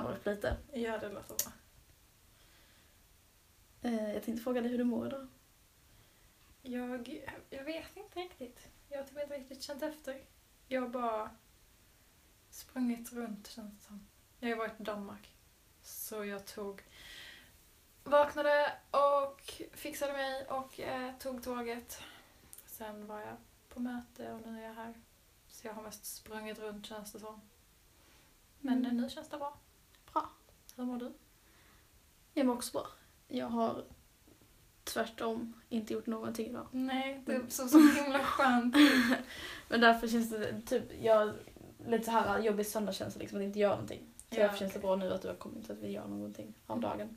Upp lite. Ja, det låter bra. Eh, jag tänkte fråga dig hur du mår idag. Jag, jag vet inte riktigt. Jag har typ inte riktigt känt efter. Jag har bara sprungit runt känns det som. Jag har varit i Danmark. Så jag tog... Vaknade och fixade mig och eh, tog tåget. Sen var jag på möte och nu är jag här. Så jag har mest sprungit runt känns det som. Men Mm. nu känns det bra. Hur mår du? Jag mår också bra. Jag har tvärtom inte gjort någonting idag. Nej, det Mm. såg så himla skönt. Men därför känns det typ, jag lite så här jobbig söndagskänsla liksom att inte göra någonting. Så Ja, därför känns det bra nu att du har kommit så att vi gör någonting av Mm. dagen.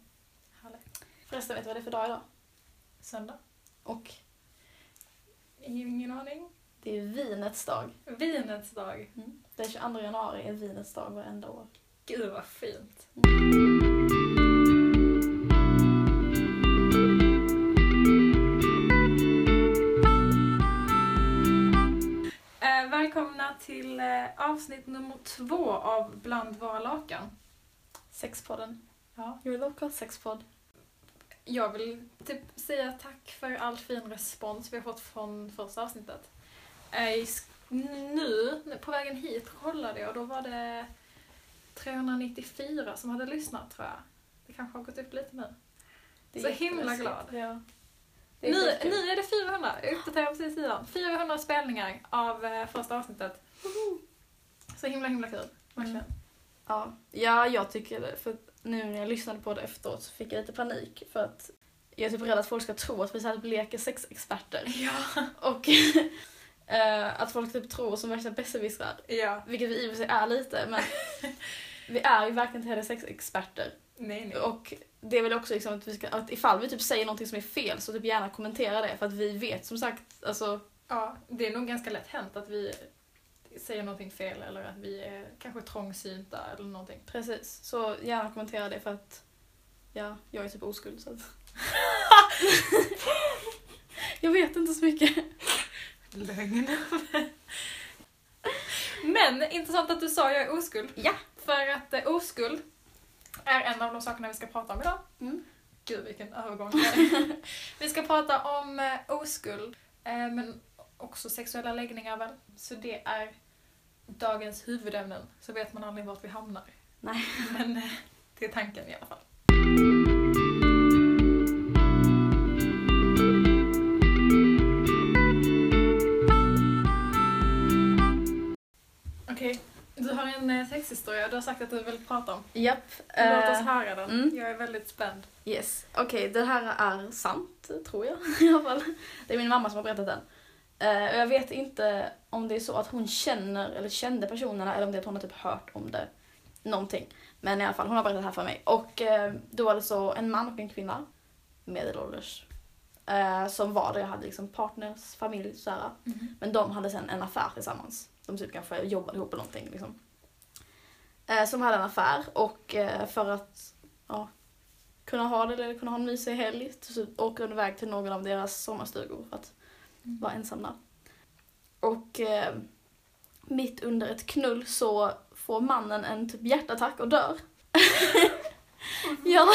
Härligt. Förresten, vet du vad det är för dag idag? Söndag? Och Ingen aning. det är vinets dag. Vinets dag. Mm. Den 22 januari är vinets dag varenda år. Gud vad fint. Eh, välkomna till eh, avsnitt nummer två av Bland våra lakan. Sexpodden. Ja. Your local sexpodd. Jag vill typ säga tack för all fin respons vi har fått från första avsnittet. Eh, i sk- nu, på vägen hit, kollade jag och då var det 394 som hade lyssnat tror jag. Det kanske har gått upp lite nu. Det är Så himla glad. Ja. Är Nu, nu är det 400, jag uppdaterar precis sidan. 400 spelningar av eh, första avsnittet. Så himla himla kul. Verkligen. Mm. Ja. ja, jag tycker det. För nu när jag lyssnade på det efteråt så fick jag lite panik. För att jag är typ rädd att folk ska tro att vi så här leker sexexperter. Ja. Och eh, att folk typ tror som värsta besserwissrar. ja. Vilket vi i och för sig är lite, men vi är ju verkligen inte heller sexexperter. Nej, nej. Och det är väl också liksom att, vi ska, att ifall vi typ säger någonting som är fel så typ gärna kommentera det. För att vi vet som sagt, alltså Ja, det är nog ganska lätt hänt att vi säger någonting fel eller att vi är kanske trångsynta eller någonting. precis. Så gärna kommentera det för att ja, jag är typ oskuld så att... jag vet inte så mycket. Lögn. Men intressant att du sa jag är oskuld. Ja. För att eh, oskuld är en av de sakerna vi ska prata om idag. Mm. Gud vilken övergång. vi ska prata om eh, oskuld, eh, men också sexuella läggningar väl. Så det är dagens huvudämnen, så vet man aldrig vart vi hamnar. Nej. Men eh, det är tanken i alla fall. En sexhistoria du har sagt att du vill prata om. Japp. Låt oss eh, höra den. mm. Jag är väldigt spänd. Yes. Okej, det här är sant, tror jag i alla fall. Det är min mamma som har berättat den. Eh, och jag vet inte om det är så att hon känner, eller kände personerna, eller om det är att hon har typ hört om det. Någonting. Men i alla fall, hon har berättat det här för mig. Och eh, då var det så en man och en kvinna, medelålders, som var där jag hade liksom partners, familj, sådär. Men de hade sen en affär tillsammans. De typ kanske jobbade ihop eller någonting. Liksom. Eh, som hade en affär och eh, för att ja, kunna ha det eller kunna ha en mysig helg så åker de iväg till någon av deras sommarstugor för att vara ensamma. Och eh, mitt under ett knull så får mannen en typ hjärtattack och dör. ja.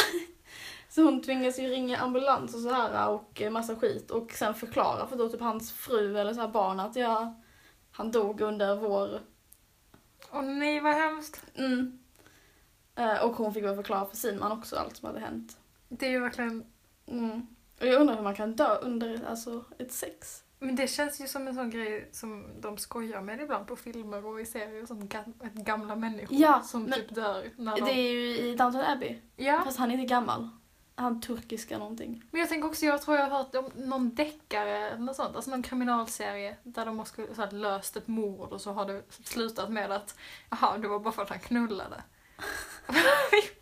Så hon tvingas ju ringa ambulans och så här och eh, massa skit och sen förklara för då typ hans fru eller så här barn att ja, han dog under vår... Åh nej vad hemskt. Mm. Eh, och hon fick väl förklara för sin man också allt som hade hänt. Det är ju verkligen... Mm. Och jag undrar hur man kan dö under alltså, ett sex. Men det känns ju som en sån grej som de skojar med ibland på filmer och i serier som gamla människor Ja, som typ dör när de... Det är ju i Downton Abbey. Ja, Fast han är inte gammal. Han turkiska någonting. men jag tänker också, jag tror jag har hört om någon deckare eller något sånt, alltså någon kriminalserie där de har så här, löst ett mord och så har det slutat med att jaha, det var bara för att han knullade.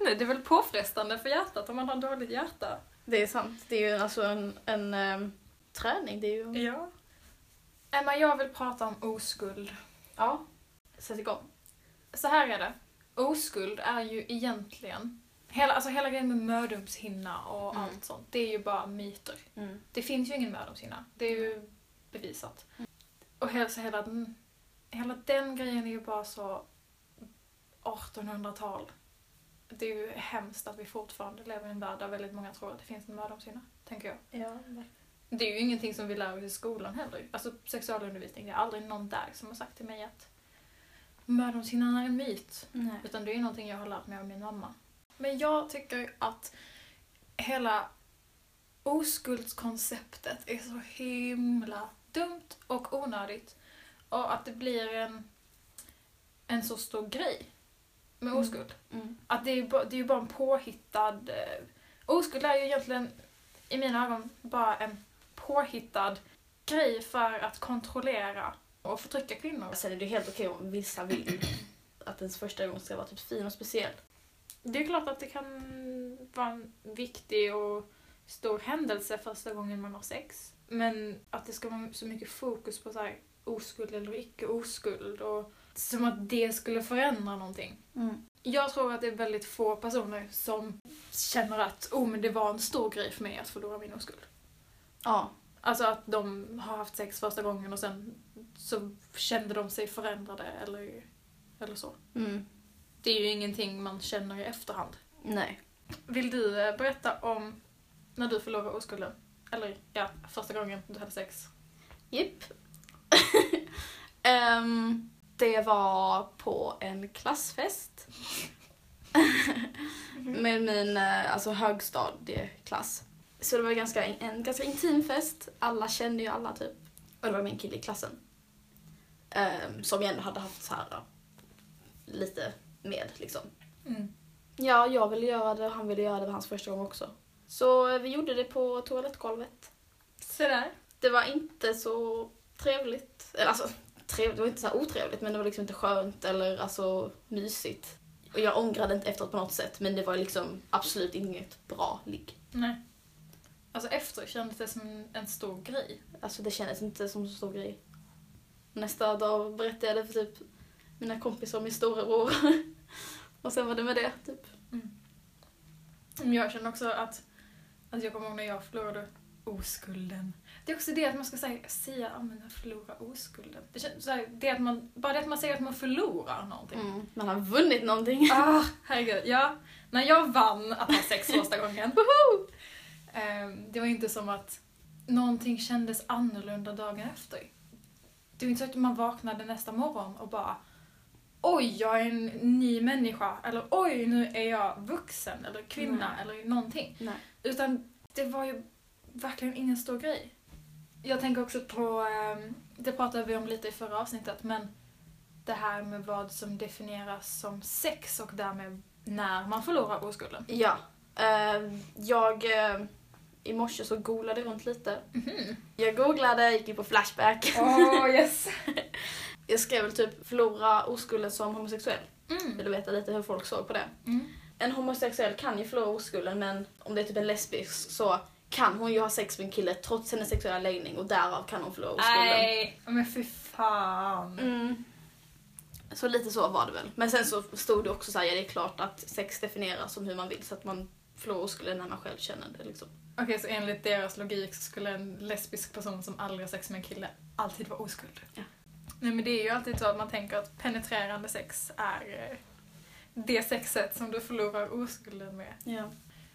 inte, det är väl påfrestande för hjärtat om man har dåligt hjärta. Det är sant. Det är ju alltså en, en ehm, träning. Det är ju... Ja. Emma, jag vill prata om oskuld. Ja. Sätt igång. Så här är det. Oskuld är ju egentligen, hela, alltså hela grejen med mödomshinna och Mm. allt sånt, det är ju bara myter. Mm. Det finns ju ingen mödomshinna. Det är ju bevisat. Och hela, så hela, den, hela den grejen är ju bara så 1800-tal. Det är ju hemskt att vi fortfarande lever i en värld där väldigt många tror att det finns en mödomshinna, tänker jag. Ja, Det är ju ingenting som vi lär oss i skolan heller. Alltså sexualundervisning, det är aldrig någon där som har sagt till mig att mödomshinnan är en myt. Nej. Utan det är någonting jag har lärt mig av min mamma. Men jag tycker att hela oskuldskonceptet är så himla dumt och onödigt. Och att det blir en, en så stor grej med Mm. oskuld. Mm. Att det är, det är ju bara en påhittad... Eh, oskuld är ju egentligen, i mina ögon, bara en påhittad grej för att kontrollera och förtrycka kvinnor. Sen är det ju helt okej om vissa vill att ens första gång ska vara typ fin och speciell. Det är klart att det kan vara en viktig och stor händelse första gången man har sex. Men att det ska vara så mycket fokus på så här, oskuld eller icke oskuld och som att det skulle förändra någonting. Mm. Jag tror att det är väldigt få personer som känner att oh, men det var en stor grej för mig att förlora min oskuld. Ja. Alltså att de har haft sex första gången och sen så kände de sig förändrade eller, eller så. Mm. Det är ju ingenting man känner i efterhand. Nej. Vill du eh, berätta om när du förlorade oskulden? Eller ja, första gången du hade sex. Jipp. Ehm, det var på en klassfest. Med min eh, alltså, högstadieklass. Så det var ganska, en ganska intim fest. Alla kände ju alla typ. Och det var min kille i klassen. Ehm, som jag ändå hade haft så här lite med liksom. Mm. Ja, jag ville göra det och han ville göra det, var hans första gång också. Så eh, vi gjorde det på toalettgolvet. Så där. Det var inte så trevligt. Eller alltså, trevligt, det var inte så otrevligt men det var liksom inte skönt eller alltså mysigt. Och jag ångrade inte efteråt på något sätt men det var liksom absolut inget bra ligg. Nej. Alltså efter kändes det som en, stor grej. Alltså det kändes inte som en stor grej. Nästa dag berättade jag det för typ mina kompisar och min storebror. och sen var det med det, typ. Men jag känner också att, att jag kommer ihåg när jag förlorade oskulden. Det är också det att man ska säga, säga att man förlorar oskulden. Det känns, så här, det att man, bara det att man säger att man förlorar någonting. Mm. Man har vunnit någonting. Ah, herregud. Ja, när jag vann att ha sex första gången. ehm, det var inte som att någonting kändes annorlunda dagen efter. Det var inte så att man vaknade nästa morgon och bara Oj, jag är en ny människa. Eller oj, nu är jag vuxen eller kvinna Nej. eller någonting. Nej. Utan det var ju verkligen ingen stor grej. Jag tänker också på, ehm, det pratade vi om lite i förra avsnittet, men det här med vad som definieras som sex och därmed när man förlorar oskulden. Ja. Eh, jag... I morse så googlade runt lite. Mhm. Jag googlade, gick in på Flashback. Åh, yes! Jag skrev väl typ förlora oskulden som homosexuell. Mm. Vill veta lite hur folk såg på det. Mm. En homosexuell kan ju förlora oskulden men om det är typ en lesbisk så kan hon ju ha sex med en kille trots hennes sexuella läggning och därav kan hon förlora oskulden. Nej, men fy fan. Mm. Så lite så var det väl. Men sen så stod det också så här, ja det är klart att sex definieras som hur man vill så att man förlorar oskulden när man själv känner det liksom. Okej, så enligt deras logik så skulle en lesbisk person som aldrig har sex med en kille alltid vara oskuld? Ja. Nej men det är ju alltid så att man tänker att penetrerande sex är eh, det sexet som du förlorar oskulden med. Ja.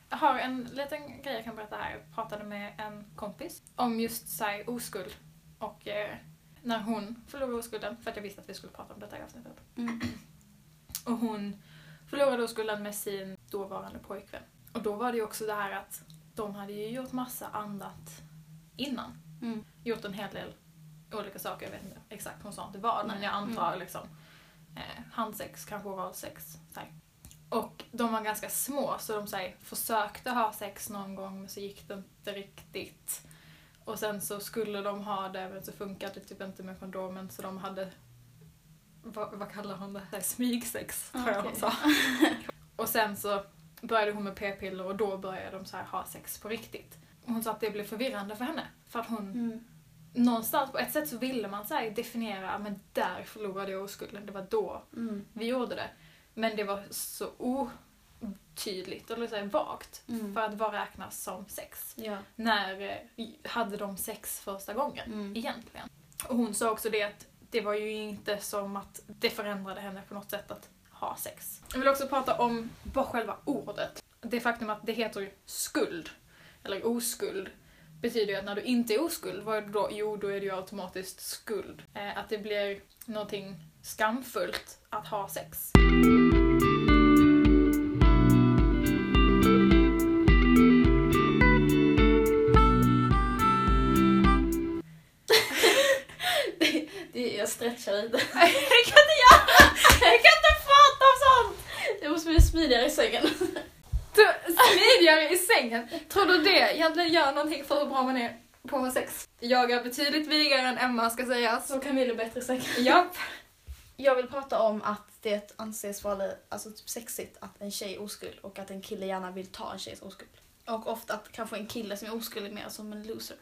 Jag har en liten grej jag kan berätta här. Jag pratade med en kompis om just så här, oskuld. Och eh, när hon förlorade oskulden, för att jag visste att vi skulle prata om detta i avsnittet. Mm. Och hon förlorade oskulden med sin dåvarande pojkvän. Och då var det ju också det här att de hade ju gjort massa annat innan. Mm. Gjort en hel del olika saker, jag vet inte exakt hur sånt det var, men jag antar liksom eh, handsex, kanske oralsex. Och de var ganska små så de så här, försökte ha sex någon gång men så gick det inte riktigt. Och sen så skulle de ha det men så funkade det typ inte med kondomen så de hade, vad, vad kallar hon det, här, smygsex tror jag hon Okej. sa. Och sen så började hon med p-piller och då började de så ha sex på riktigt. Hon sa att det blev förvirrande för henne. För att hon, Mm. någonstans på ett sätt så ville man så definiera, "Ah, men där förlorade jag oskulden, det var då Mm. vi gjorde det. Men det var så otydligt, eller så vagt, Mm. för att vad räknas som sex? Ja. När eh, hade de sex första gången, Mm. egentligen? Och hon sa också det att det var ju inte som att det förändrade henne på något sätt att ha sex. Jag vill också prata om bara själva ordet. Det faktum att det heter skuld, eller oskuld, betyder ju att när du inte är oskuld, vad är det då? Jo, då är det ju automatiskt skuld. Eh, att det blir någonting skamfullt att ha sex. Jag stretchar lite. Jag kan inte göra! Jag kan inte! Måste bli smidigare i sängen. Smidigare i sängen. Tror du det egentligen gör någonting för hur bra man är på att ha sex? Jag är betydligt vigare än Emma ska sägas. Så Camilla bättre i sängen. Japp. Jag vill prata om att det anses vara alltså, typ sexigt att en tjej är oskuld och att en kille gärna vill ta en tjejs oskuld. Och ofta att kanske en kille som är oskuld är mer som en loser.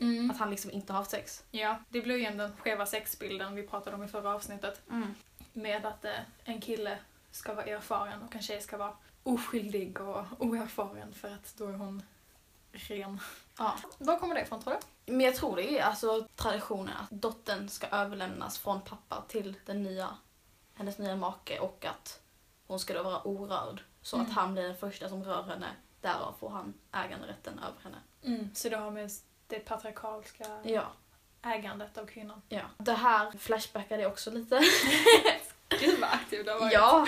Mm. Att han liksom inte har haft sex. Ja, det blir igen den skeva sexbilden vi pratade om i förra avsnittet. Mm. Med att eh, en kille ska vara erfaren och en tjej ska vara oskyldig och oerfaren för att då är hon ren. Ja. Var kommer det ifrån tror du? Men jag tror det är alltså traditionen att dottern ska överlämnas från pappa till den nya, hennes nya make och att hon ska då vara orörd. Så Mm. att han blir den första som rör henne. Därav får han äganderätten över henne. Mm. Så det har med det patriarkalska Ja. ägandet av kvinnan. ja. Det här flashbackade jag också lite. Gud vad aktiv du har varit. Ja,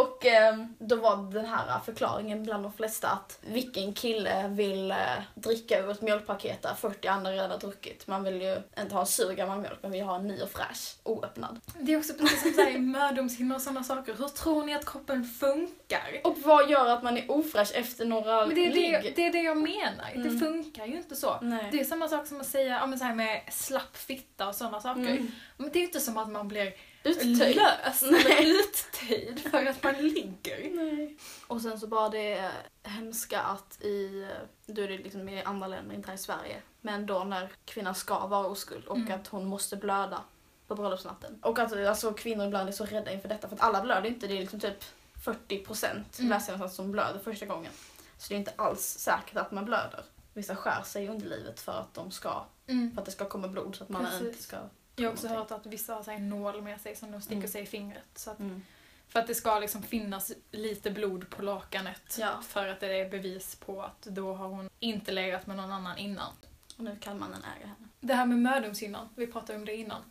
och ehm, då var den här förklaringen bland de flesta att vilken kille vill eh, dricka ur ett mjölkpaket där 40 andra redan har druckit. Man vill ju inte ha en sur gammal mjölk, man vill ha en ny och fräsch, oöppnad. Det är också precis som såhär, mödomshinnor och sådana saker. Hur tror ni att kroppen funkar? Och vad gör att man är ofräsch efter några Men det, är det, det är det jag menar. Det Mm. funkar ju inte så. Nej. Det är samma sak som att säga ja, men så här med slapp fitta och sådana saker. Mm. Men det är ju inte som att man blir Uttöjd. lös Nej. uttöjd för att man ligger. Nej. Och sen så bara det hemska att i, då är det liksom i andra länder, inte här i Sverige, men då när kvinnan ska vara oskuld och Mm. att hon måste blöda på bröllopsnatten. Och att alltså, kvinnor ibland är så rädda inför detta för att alla blöder inte, det är liksom typ 40% procent Mm. läser jag som blöder första gången. Så det är inte alls säkert att man blöder. Vissa skär sig i underlivet för att de ska, Mm. för att det ska komma blod så att man Precis. inte ska... Jag har också hört att vissa har så här en nål med sig som de sticker Mm. sig i fingret. Så att, Mm. för att det ska liksom finnas lite blod på lakanet. Ja. För att det är bevis på att då har hon inte legat med någon annan innan. Och nu kan mannen äga henne. Det här med mödomshinnan, vi pratade om det innan.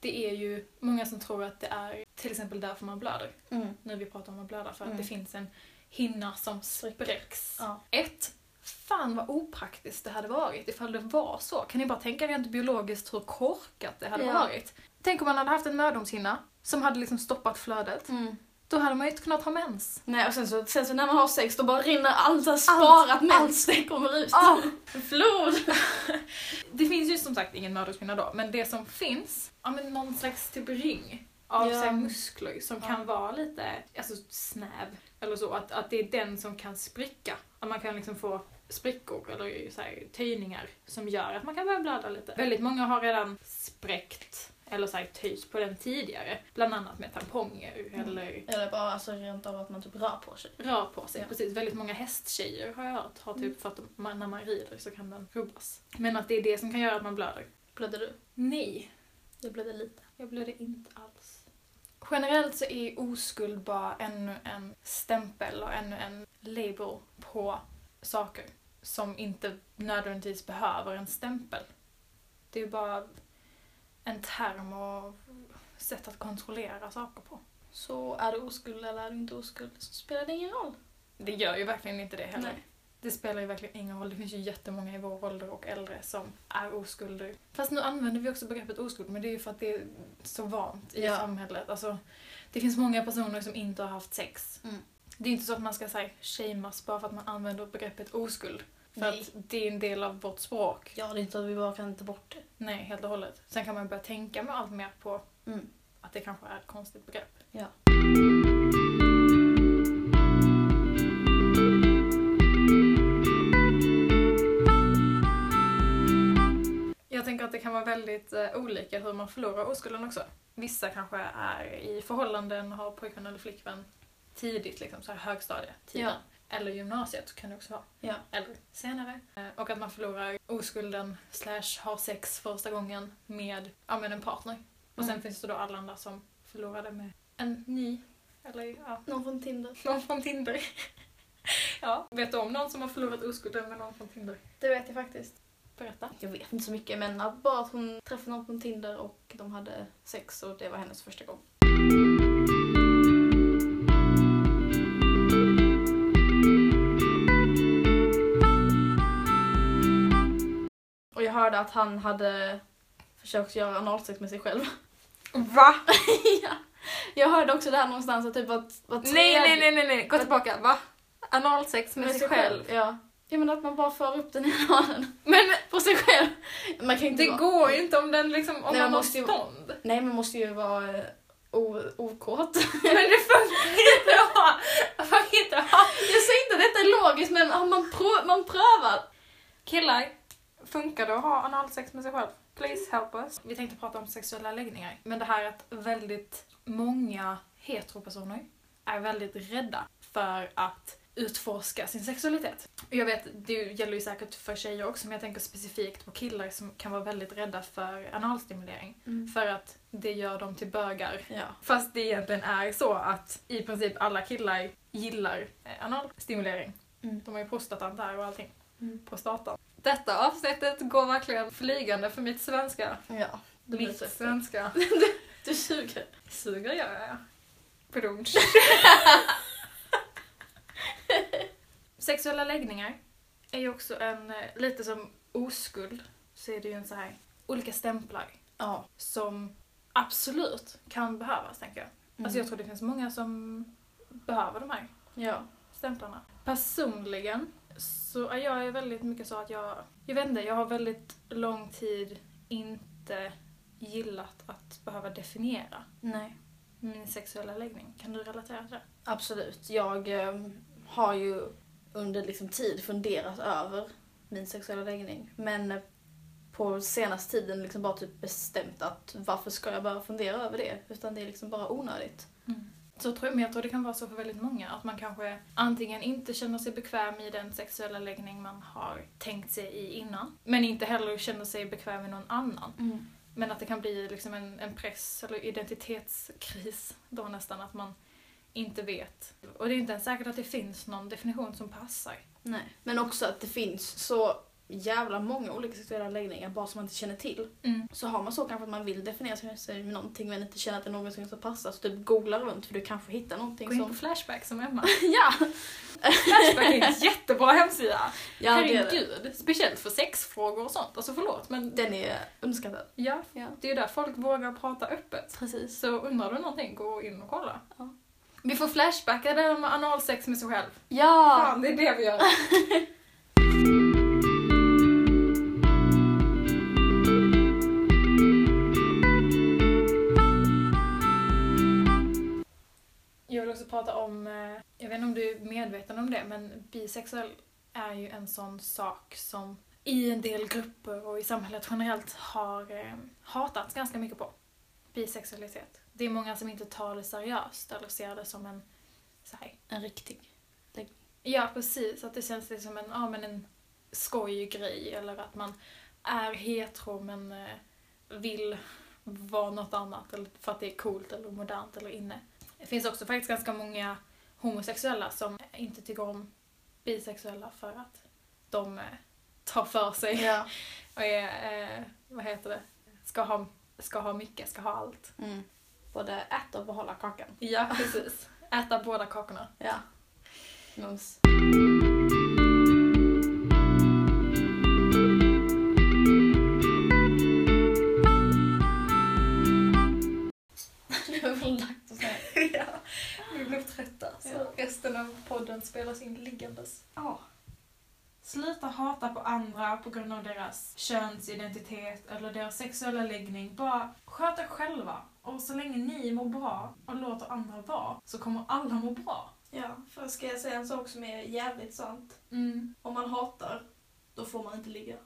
Det är ju många som tror att det är till exempel därför man blöder. Mm. Nu vi pratar om att blöda, för Mm. att det finns en hinna som spräcks. Ja. Ett, fan vad opraktiskt det hade varit ifall det var så. Kan ni bara tänka rent biologiskt hur korkat det hade Ja. varit? Tänk om man hade haft en mödomshinna som hade liksom stoppat flödet. Mm. Då hade man ju inte kunnat ha mens. Nej och sen så, sen så när man har sex då bara rinner allt här sparat mens, det kommer ut. Ah. Flod! Det finns ju som sagt ingen mödomshinna då, men det som finns, ja men någon slags typ ring av Ja. så muskler som Ja. kan vara lite alltså, snäv. Eller så, att, att det är den som kan spricka. Att man kan liksom få sprickor eller så här, töjningar som gör att man kan börja blöda lite. Väldigt många har redan spräckt eller så här, töjt på den tidigare. Bland annat med tamponger Mm. eller Eller bara alltså rent av att man typ rör på sig. rör på sig. Ja. Precis, väldigt många hästtjejer har jag hört har typ Mm. för att man, när man rider så kan den rubbas. Men att det är det som kan göra att man blöder. Blödde du? Nej, Jag blödde lite. jag blödde inte alls. Generellt så är oskuld bara ännu en stämpel och ännu en label på saker som inte nödvändigtvis behöver en stämpel. Det är bara en term och sätt att kontrollera saker på. Så är du oskuld eller är du inte oskuld så spelar det ingen roll. Det gör ju verkligen inte det heller. Nej. Det spelar ju verkligen ingen roll. Det finns ju jättemånga i vår ålder och äldre som är oskulder. Fast nu använder vi också begreppet oskuld, men det är ju för att det är så vant i Ja. samhället. Alltså, det finns många personer som inte har haft sex. Mm. Det är inte så att man ska säga shameas bara för att man använder begreppet oskuld. För Nej. att det är en del av vårt språk. Ja, det är inte så att vi bara kan ta bort det. Nej, helt och hållet. Sen kan man börja tänka med allt mer på mm. att det kanske är ett konstigt begrepp. Ja. Jag tänker att det kan vara väldigt eh, olika hur man förlorar oskulden också. Vissa kanske är i förhållanden, har pojkvän eller flickvän tidigt, liksom så här högstadietiden. Eller gymnasiet kan det också vara. Ja. Eller senare. Eh, Och att man förlorar oskulden slash har sex första gången med, ja, med en partner. Och sen Mm. finns det då alla andra som förlorade med en ny, eller ja, Någon från Tinder. någon från Tinder. ja, vet du om någon som har förlorat oskulden med någon från Tinder? Det vet jag faktiskt. Berätta. Jag vet inte så mycket men bara att hon träffade någon på Tinder och de hade sex och det var hennes första gång. Hörde att han hade försökt göra analsex med sig själv. Va? ja. Jag hörde också det här någonstans att typ att... att Nej, nej, nej, nej, nej, gå tillbaka. Va? Analsex med, sig själv? Ja. Ja men att man bara för upp den i analen Men på sig själv. Man kan inte det vara- går ju inte om den liksom, om Nej, man man har måste ju- stånd. Nej man måste ju vara eh, okåt. Men det funkar inte att ha, inte ha. Jag säger inte att detta är logiskt men har man, prö- man prövar. Killar, funkar det att ha analsex med sig själv? Please help us. Vi tänkte prata om sexuella läggningar. Men det här att väldigt många heteropersoner är väldigt rädda för att utforska sin sexualitet. Jag vet, det gäller ju säkert för tjejer också, men jag tänker specifikt på killar som kan vara väldigt rädda för analstimulering. För att det gör dem till bögar. Ja. Fast det egentligen är så att i princip alla killar gillar eh, analstimulering. Mm. De har ju prostatan där och allting Mm. på statan. Detta avsnittet går verkligen flygande för mitt svenska. Ja. Det blir Mitt så. svenska. Du suger. Suger gör jag. Brunch. Sexuella läggningar är ju också en, eh, lite som oskuld, så är det ju en så här olika stämplar Ja. som absolut kan behövas, tänker jag. Alltså jag tror det finns många som behöver de här Ja. stämplarna. Personligen så är jag ju väldigt mycket så att jag, jag vet inte, jag har väldigt lång tid inte gillat att behöva definiera Nej. min sexuella läggning. Kan du relatera till det? Absolut. Jag eh, har ju under liksom tid funderat över min sexuella läggning. Men eh, på senaste tiden liksom bara typ bestämt att varför ska jag bara fundera över det? Utan det är liksom bara onödigt. Så tror jag, men jag tror det kan vara så för väldigt många, att man kanske antingen inte känner sig bekväm i den sexuella läggning man har tänkt sig i innan, men inte heller känner sig bekväm i någon annan. Men att det kan bli liksom en, en press eller identitetskris då nästan, att man inte vet. Och det är inte ens säkert att det finns någon definition som passar. Nej. Men också att det finns så jävla många olika sexuella läggningar bara som man inte känner till. Så har man så kanske att man vill definiera sig med någonting men inte känner att det är någonting som passar så typ googla runt för du kanske hittar någonting Gå in på som... Flashback som Emma. ja! Flashback är en jättebra hemsida. ja det. Herregud, speciellt för sexfrågor och sånt. Alltså förlåt men Den är underskattad. ja, Ja. det är ju där folk vågar prata öppet. Precis. Så undrar du någonting, gå in och kolla. Ja. Vi får flashbacka det med analsex med sig själv. Ja! Fan, det är det vi gör. prata om, eh, jag vet inte om du är medveten om det, men bisexuell är ju en sån sak som i en del grupper och i samhället generellt har eh, hatats ganska mycket på. Bisexualitet. Det är många som inte tar det seriöst eller ser det som en så här, En riktig. Ja, precis. Att det känns lite som en, ja, men en skojig grej. Eller att man är hetero men eh, vill vara något annat. Eller för att det är coolt eller modernt eller inne. Det finns också faktiskt ganska många homosexuella som inte tycker om bisexuella för att de eh, tar för sig Ja. och är, eh, vad heter det, ska ha, ska ha mycket, ska ha allt. Mm. Både äta och behålla kakan. Ja, precis. Äta båda kakorna. Ja. Mums. Det är väl dags att säga. ja, vi blev trötta så Ja. resten av podden spelas in liggandes. Ja. Sluta hata på andra på grund av deras könsidentitet eller deras sexuella läggning. Bara sköt er själva. Och så länge ni mår bra och låter andra vara så kommer alla må bra. Ja, för ska jag säga en sak som är jävligt sant. Mm. Om man hatar, då får man inte ligga.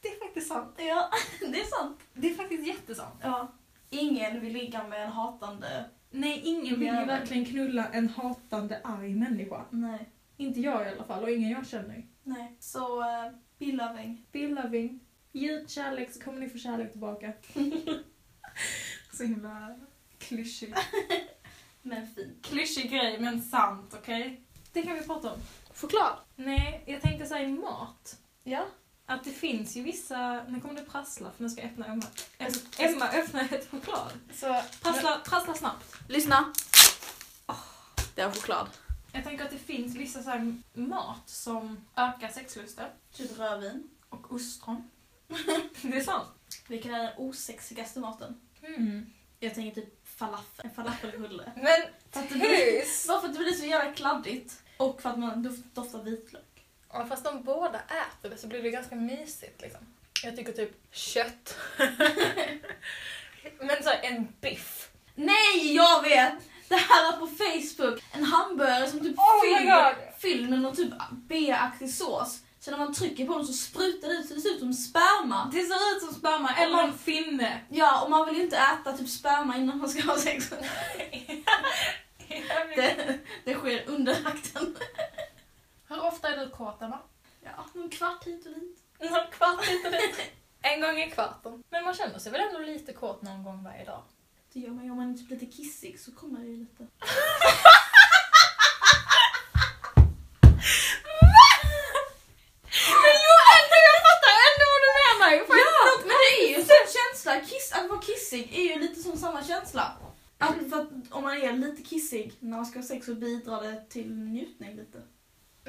Det är faktiskt sant. Ja, det är sant. Det är faktiskt jättesant. Ja. ingen vill ligga med en hatande... Nej, ingen vill ju verkligen knulla en hatande, arg människa. Nej. Inte jag i alla fall, och ingen jag känner. Nej. Så, uh, be loving. Be loving. Ge ut kärlek så kommer ni få kärlek tillbaka. så himla klyschig. Men fin. Klyschig grej, men sant, okej? Det kan vi prata om. Choklad. Nej, jag tänkte säga mat. Ja. Att det finns ju vissa... Nu kommer det prassla för nu ska jag öppna Emma. Emma öppna ett choklad. Så, Prassla, prassla snabbt. lyssna. Det är choklad. Jag tänker att det finns vissa så här mat som ökar sexlusten. Typ rödvin. Och ostron. det är sant. Vilken är den osexigaste maten? Mm. Jag tänker typ falafel. En falafelrulle. Men För att det blir, hus! bara för att det blir så jävla kladdigt. Och för att man doft, doftar vitlök. Ja, fast om båda äter det så blir det ganska mysigt liksom. Jag tycker typ kött. Men så här, en biff. Nej, jag vet! Det här är på Facebook. En hamburgare som typ Oh my fylld, god! fylld med någon typ B-aktig sås. Så när man trycker på den så sprutar det ut så det ser ut som sperma. Det ser ut som sperma eller en finne. Ja, och man vill ju inte äta typ sperma innan man ska ha sex. Det, det sker under akten. Hur ofta är du kåt Emma? Ja, en kvart hit och dit. Någon kvart hit och dit. En gång i kvarten. Men man känner sig väl ändå lite kåt någon gång varje dag? Det gör man ju om man är typ lite kissig så kommer det ju lite. Men jo, ändå, jag fattar ändå vad du menar! Ja, men det är ju en sån känsla. Kiss, att vara kissig är ju lite som samma känsla. Att, för att om man är lite kissig när man ska ha sex så bidrar det till njutning lite.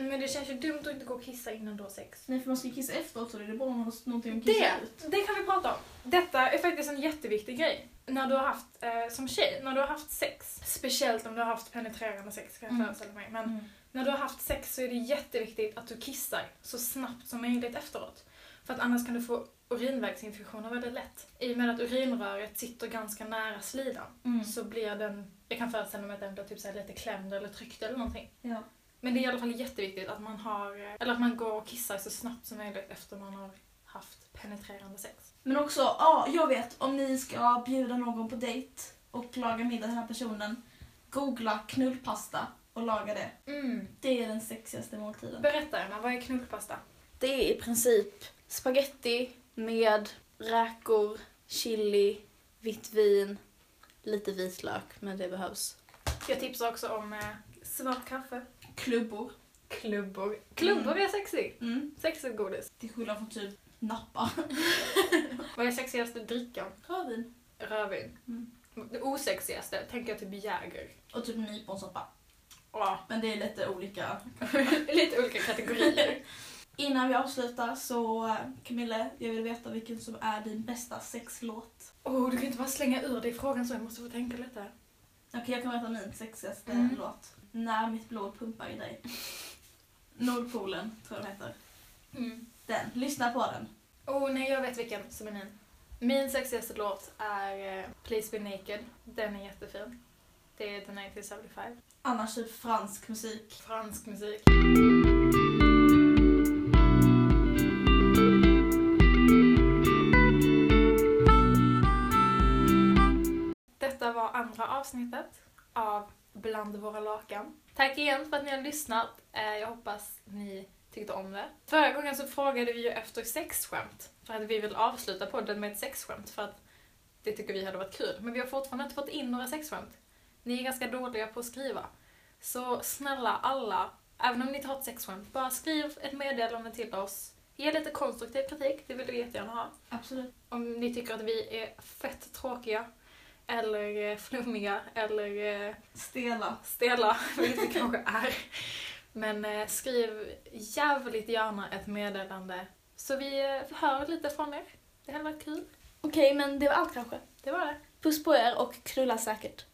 Men det känns ju dumt att inte gå och kissa innan du har sex. Nej, för man ska ju kissa efteråt så det är bara om man har någonting att kissa Det, ut. det kan vi prata om. Detta är faktiskt en jätteviktig grej. När du har haft, eh, som tjej, när du har haft sex, speciellt om du har haft penetrerande sex kan jag Mm. föreställa mig, men när du har haft sex så är det jätteviktigt att du kissar så snabbt som möjligt efteråt. För att annars kan du få urinvägsinfektioner väldigt lätt. I och med att urinröret sitter ganska nära slidan Mm. så blir den, jag kan föreställa mig att den blir typ så lite klämd eller tryckt eller någonting. Ja. Men det är i alla fall jätteviktigt att man har, eller att man går och kissar så snabbt som möjligt efter man har haft penetrerande sex. Men också, ja, jag vet, om ni ska bjuda någon på dejt och laga middag till den här personen, googla knullpasta och laga det. Mm. Det är den sexigaste måltiden. Berätta Emma, vad är knullpasta? Det är i princip spaghetti med räkor, chili, vitt vin, lite vitlök, men det behövs. Jag tipsar också om eh, svart kaffe. Klubbor. Klubbor. Klubbor Mm. är sexy. Mm. Sexigt godis. Till skillnad från typ nappa. Vad är sexigaste drickan? Rödvin. Rödvin. Mm. Det osexigaste tänker jag typ Jäger. Och typ nyponsoppa. Ja, Men det är lite olika. lite olika kategorier. Innan vi avslutar så, Camille, jag vill veta vilken som är din bästa sexlåt. oh, du kan inte bara slänga ur dig frågan så, jag måste få tänka lite. Okej, jag kan berätta min sexigaste Mm. låt. När mitt blod pumpar i dig. Nordpolen, tror jag den heter. Mm. Den, lyssna på den. Oh nej, jag vet vilken som är min. Min sexigaste låt är eh, Please Be Naked. Den är jättefin. Det är The 1975. Annars typ fransk musik. Fransk musik. Detta var andra avsnittet av Bland våra lakan. Tack igen för att ni har lyssnat. Eh, Jag hoppas ni tyckte om det. Förra gången så frågade vi ju efter sexskämt. För att vi vill avsluta podden med ett sexskämt för att det tycker vi hade varit kul. Men vi har fortfarande inte fått in några sexskämt. Ni är ganska dåliga på att skriva. Så snälla alla, även om ni inte har ett sexskämt, bara skriv ett meddelande till oss. Ge lite konstruktiv kritik, det vill vi jättegärna ha. Absolut. Om ni tycker att vi är fett tråkiga, eller eh, flummiga, eller eh, Stela. stela, vilket vi kanske är. Men eh, skriv jävligt gärna ett meddelande så vi hör lite från er. Det hade varit kul. Okej, men det var allt kanske. Det var det. Puss på er och knulla säkert.